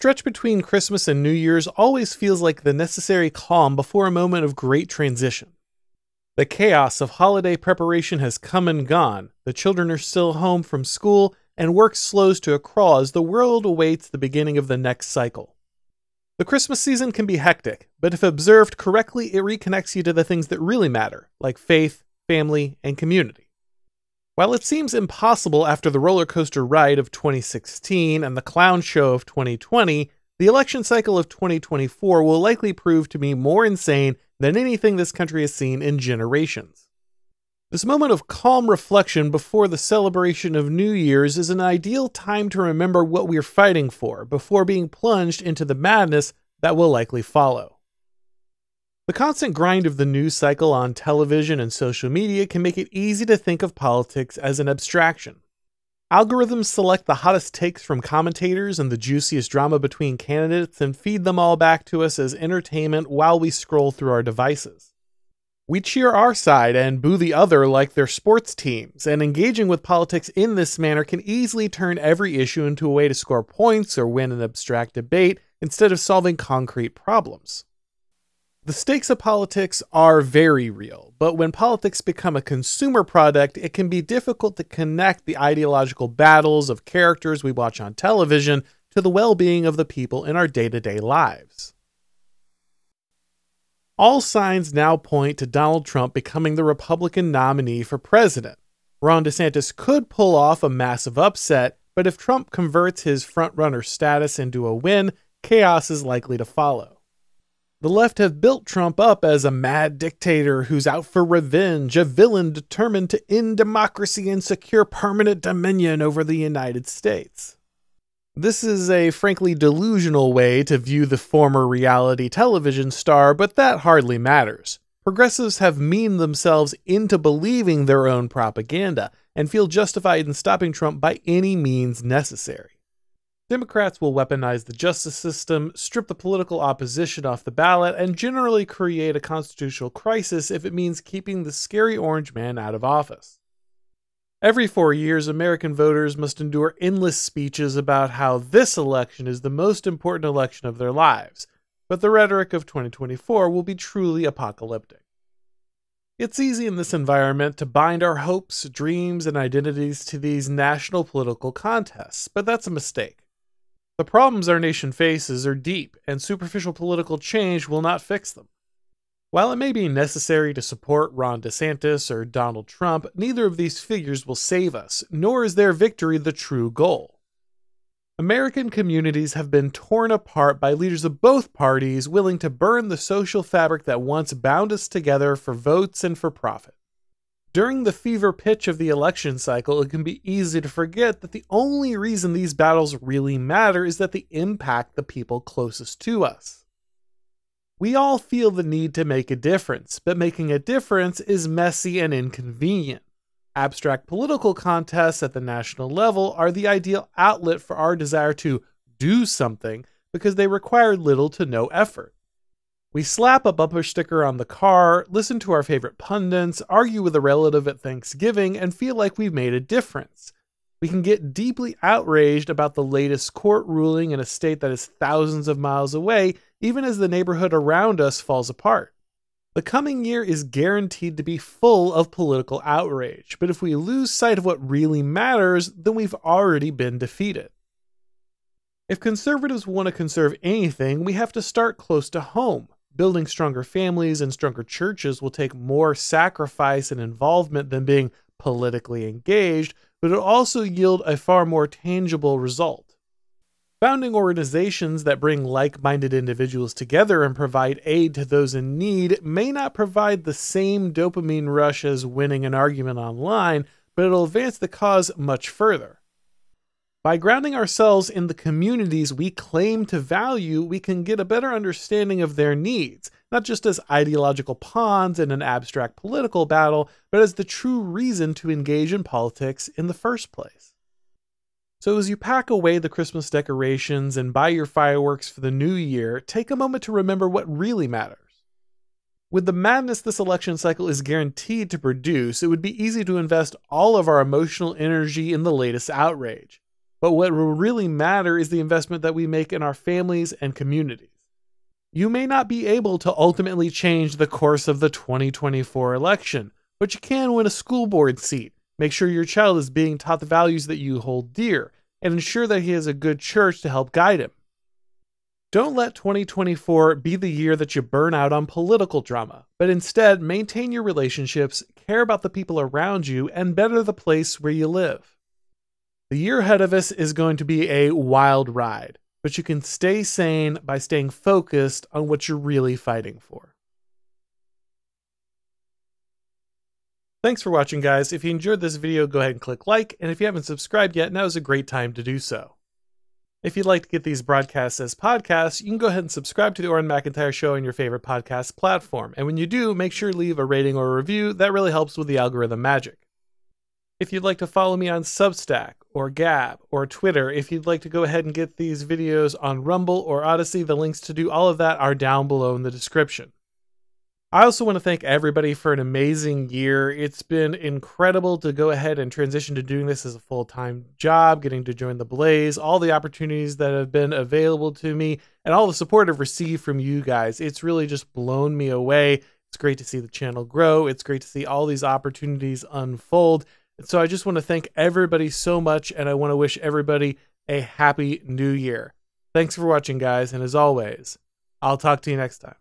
stretch between Christmas and New Year's always feels like the necessary calm before a moment of great transition. The chaos of holiday preparation has come and gone, the children are still home from school, and work slows to a crawl as the world awaits the beginning of the next cycle. The Christmas season can be hectic, but if observed correctly, it reconnects you to the things that really matter, like faith, family, and community. While it seems impossible after the roller coaster ride of 2016 and the clown show of 2020, the election cycle of 2024 will likely prove to be more insane than anything this country has seen in generations. This moment of calm reflection before the celebration of New Year's is an ideal time to remember what we're fighting for before being plunged into the madness that will likely follow. The constant grind of the news cycle on television and social media can make it easy to think of politics as an abstraction. Algorithms select the hottest takes from commentators and the juiciest drama between candidates and feed them all back to us as entertainment while we scroll through our devices. We cheer our side and boo the other like they're sports teams, and engaging with politics in this manner can easily turn every issue into a way to score points or win an abstract debate instead of solving concrete problems. The stakes of politics are very real, but when politics become a consumer product, it can be difficult to connect the ideological battles of characters we watch on television to the well being of the people in our day to day lives. All signs now point to Donald Trump becoming the Republican nominee for president. Ron DeSantis could pull off a massive upset, but if Trump converts his frontrunner status into a win, chaos is likely to follow. The left have built Trump up as a mad dictator who's out for revenge, a villain determined to end democracy and secure permanent dominion over the United States. This is a frankly delusional way to view the former reality television star, but that hardly matters. Progressives have memed themselves into believing their own propaganda and feel justified in stopping Trump by any means necessary. Democrats will weaponize the justice system, strip the political opposition off the ballot, and generally create a constitutional crisis if it means keeping the scary orange man out of office. Every four years, American voters must endure endless speeches about how this election is the most important election of their lives, but the rhetoric of 2024 will be truly apocalyptic. It's easy in this environment to bind our hopes, dreams, and identities to these national political contests, but that's a mistake. The problems our nation faces are deep, and superficial political change will not fix them. While it may be necessary to support Ron DeSantis or Donald Trump, neither of these figures will save us, nor is their victory the true goal. American communities have been torn apart by leaders of both parties willing to burn the social fabric that once bound us together for votes and for profit. During the fever pitch of the election cycle, it can be easy to forget that the only reason these battles really matter is that they impact the people closest to us. We all feel the need to make a difference, but making a difference is messy and inconvenient. Abstract political contests at the national level are the ideal outlet for our desire to do something because they require little to no effort. We slap a bumper sticker on the car, listen to our favorite pundits, argue with a relative at Thanksgiving, and feel like we've made a difference. We can get deeply outraged about the latest court ruling in a state that is thousands of miles away, even as the neighborhood around us falls apart. The coming year is guaranteed to be full of political outrage, but if we lose sight of what really matters, then we've already been defeated. If conservatives want to conserve anything, we have to start close to home. Building stronger families and stronger churches will take more sacrifice and involvement than being politically engaged, but it'll also yield a far more tangible result. Founding organizations that bring like minded individuals together and provide aid to those in need may not provide the same dopamine rush as winning an argument online, but it'll advance the cause much further. By grounding ourselves in the communities we claim to value, we can get a better understanding of their needs, not just as ideological pawns in an abstract political battle, but as the true reason to engage in politics in the first place. So, as you pack away the Christmas decorations and buy your fireworks for the new year, take a moment to remember what really matters. With the madness this election cycle is guaranteed to produce, it would be easy to invest all of our emotional energy in the latest outrage. But what will really matter is the investment that we make in our families and communities. You may not be able to ultimately change the course of the 2024 election, but you can win a school board seat, make sure your child is being taught the values that you hold dear, and ensure that he has a good church to help guide him. Don't let 2024 be the year that you burn out on political drama, but instead maintain your relationships, care about the people around you, and better the place where you live. The year ahead of us is going to be a wild ride but you can stay sane by staying focused on what you're really fighting for. Thanks for watching, guys. If you enjoyed this video, go ahead and click like, and if you haven't subscribed yet, now is a great time to do so. If you'd like to get these broadcasts as podcasts, you can go ahead and subscribe to the Auron MacIntyre Show on your favorite podcast platform. And when you do, make sure leave a rating or a review. That really helps with the algorithm magic. If you'd like to follow me on Substack or Gab or Twitter, if you'd like to go ahead and get these videos on Rumble or Odysee, the links to do all of that are down below in the description. I also want to thank everybody for an amazing year. It's been incredible to go ahead and transition to doing this as a full time job, getting to join the Blaze, all the opportunities that have been available to me, and all the support I've received from you guys. It's really just blown me away. It's great to see the channel grow. It's great to see all these opportunities unfold. So I just want to thank everybody so much, and I want to wish everybody a happy new year. Thanks for watching, guys, and as always, I'll talk to you next time.